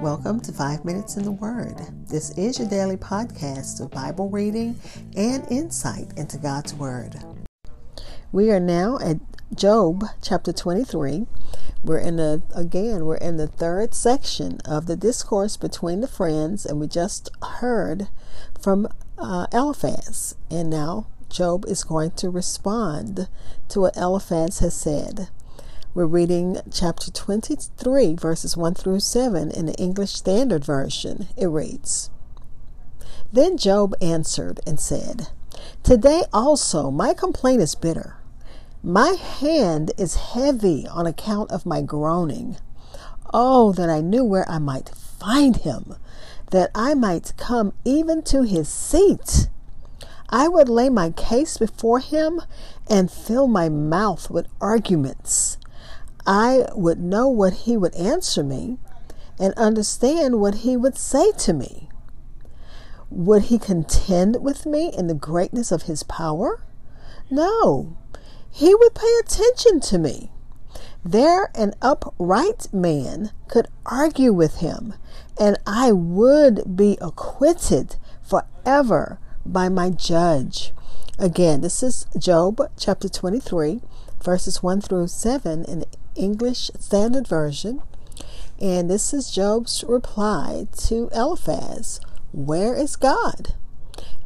Welcome to Five Minutes in the Word. This is your daily podcast of Bible reading and insight into God's Word. We are now at Job chapter 23. We're in the again, we're in the third section of the discourse between the friends, and we just heard from uh, Eliphaz. And now Job is going to respond to what Eliphaz has said. We're reading chapter 23, verses 1 through 7 in the English Standard Version. It reads Then Job answered and said, Today also my complaint is bitter. My hand is heavy on account of my groaning. Oh, that I knew where I might find him, that I might come even to his seat. I would lay my case before him and fill my mouth with arguments. I would know what he would answer me and understand what he would say to me. Would he contend with me in the greatness of his power? No, he would pay attention to me. There, an upright man could argue with him, and I would be acquitted forever by my judge. Again, this is Job chapter 23, verses 1 through 7 in English Standard Version. And this is Job's reply to Eliphaz Where is God?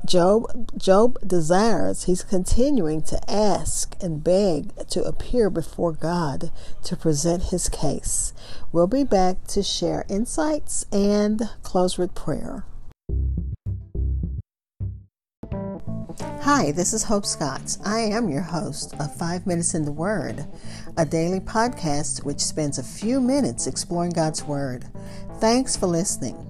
Job, Job desires, he's continuing to ask and beg to appear before God to present his case. We'll be back to share insights and close with prayer. Hi, this is Hope Scott. I am your host of Five Minutes in the Word, a daily podcast which spends a few minutes exploring God's Word. Thanks for listening.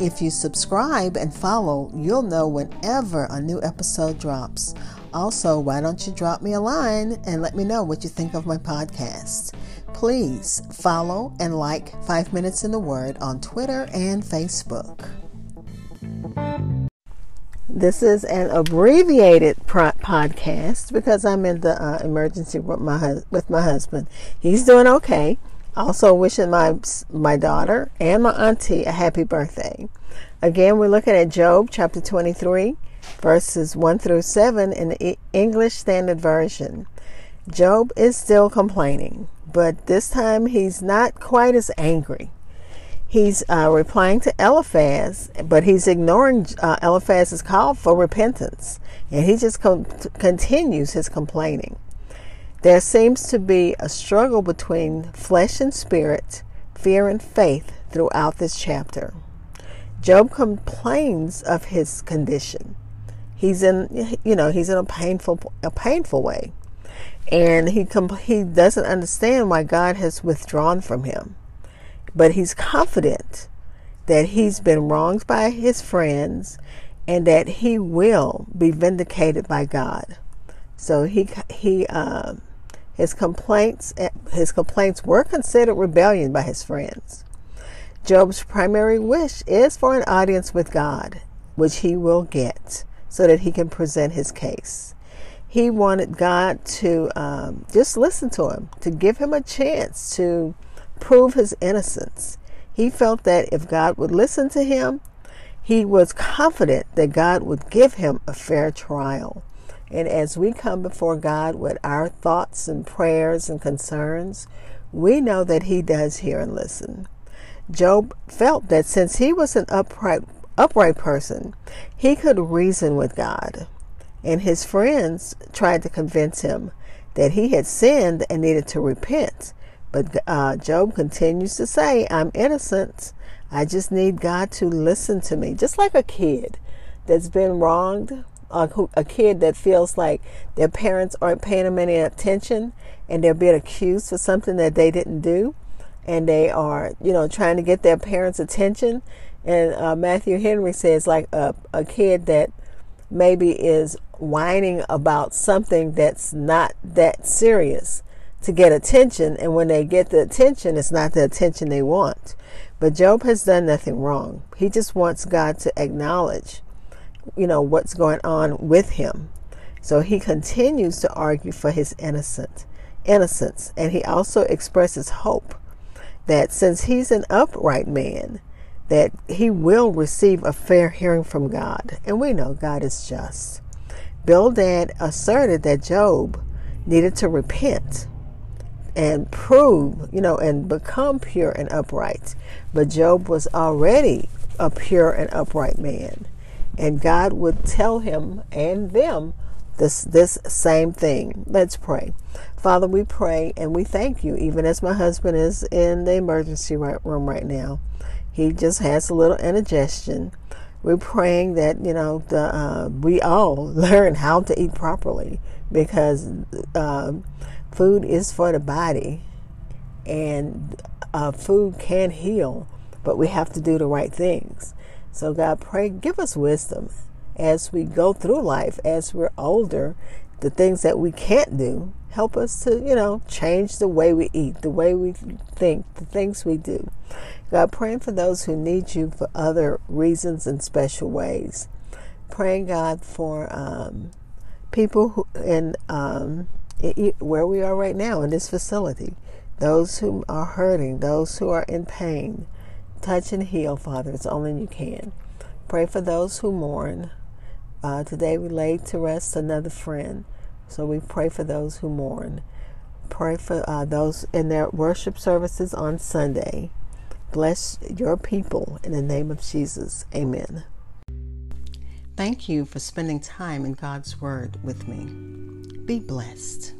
If you subscribe and follow, you'll know whenever a new episode drops. Also, why don't you drop me a line and let me know what you think of my podcast? Please follow and like Five Minutes in the Word on Twitter and Facebook. This is an abbreviated pro- podcast because I'm in the uh, emergency with my hu- with my husband. He's doing okay. Also wishing my my daughter and my auntie a happy birthday. Again, we're looking at Job chapter 23, verses 1 through 7 in the English Standard Version. Job is still complaining, but this time he's not quite as angry he's uh, replying to Eliphaz, but he's ignoring uh, Eliphaz's call for repentance, and he just continues his complaining. There seems to be a struggle between flesh and spirit, fear and faith throughout this chapter. Job complains of his condition. He's in, you know, he's in a painful, a painful way, and he he doesn't understand why God has withdrawn from him but he's confident that he's been wronged by his friends and that he will be vindicated by God. So he he um, his complaints his complaints were considered rebellion by his friends. Job's primary wish is for an audience with God, which he will get, so that he can present his case. He wanted God to um, just listen to him, to give him a chance to prove his innocence. He felt that if God would listen to him, he was confident that God would give him a fair trial. And as we come before God with our thoughts and prayers and concerns, we know that he does hear and listen. Job felt that since he was an upright upright person, he could reason with God. And his friends tried to convince him that he had sinned and needed to repent. But uh, Job continues to say, I'm innocent. I just need God to listen to me. Just like a kid that's been wronged, a, kid that feels like their parents aren't paying them any attention and they're being accused for something that they didn't do. And they are, you know, trying to get their parents' attention. And uh, Matthew Henry says, like a, a kid that maybe is whining about something that's not that serious to get attention, and when they get the attention, it's not the attention they want. But Job has done nothing wrong. He just wants God to acknowledge, you know, what's going on with him. So he continues to argue for his innocent innocence, and he also expresses hope that since he's an upright man, that he will receive a fair hearing from God. And we know God is just. Bildad asserted that Job needed to repent and prove, you know, and become pure and upright. But Job was already a pure and upright man. And God would tell him and them this this same thing. Let's pray. Father, we pray and we thank you, even as my husband is in the emergency room right now. He just has a little indigestion. We're praying that you know the uh, we all learn how to eat properly because uh, food is for the body, and uh, food can heal, but we have to do the right things. So God, pray, give us wisdom as we go through life, as we're older, the things that we can't do, help us to, you know, change the way we eat, the way we think, the things we do. God, praying for those who need you for other reasons and special ways. Praying, God, for um, people who in um, where we are right now in this facility, those who are hurting, those who are in pain. Touch and heal, Father. It's only you can. Pray for those who mourn. Uh, today we laid to rest another friend. So we pray for those who mourn. Pray for uh, those in their worship services on Sunday. Bless your people in the name of Jesus. Amen. Thank you for spending time in God's Word with me. Be blessed.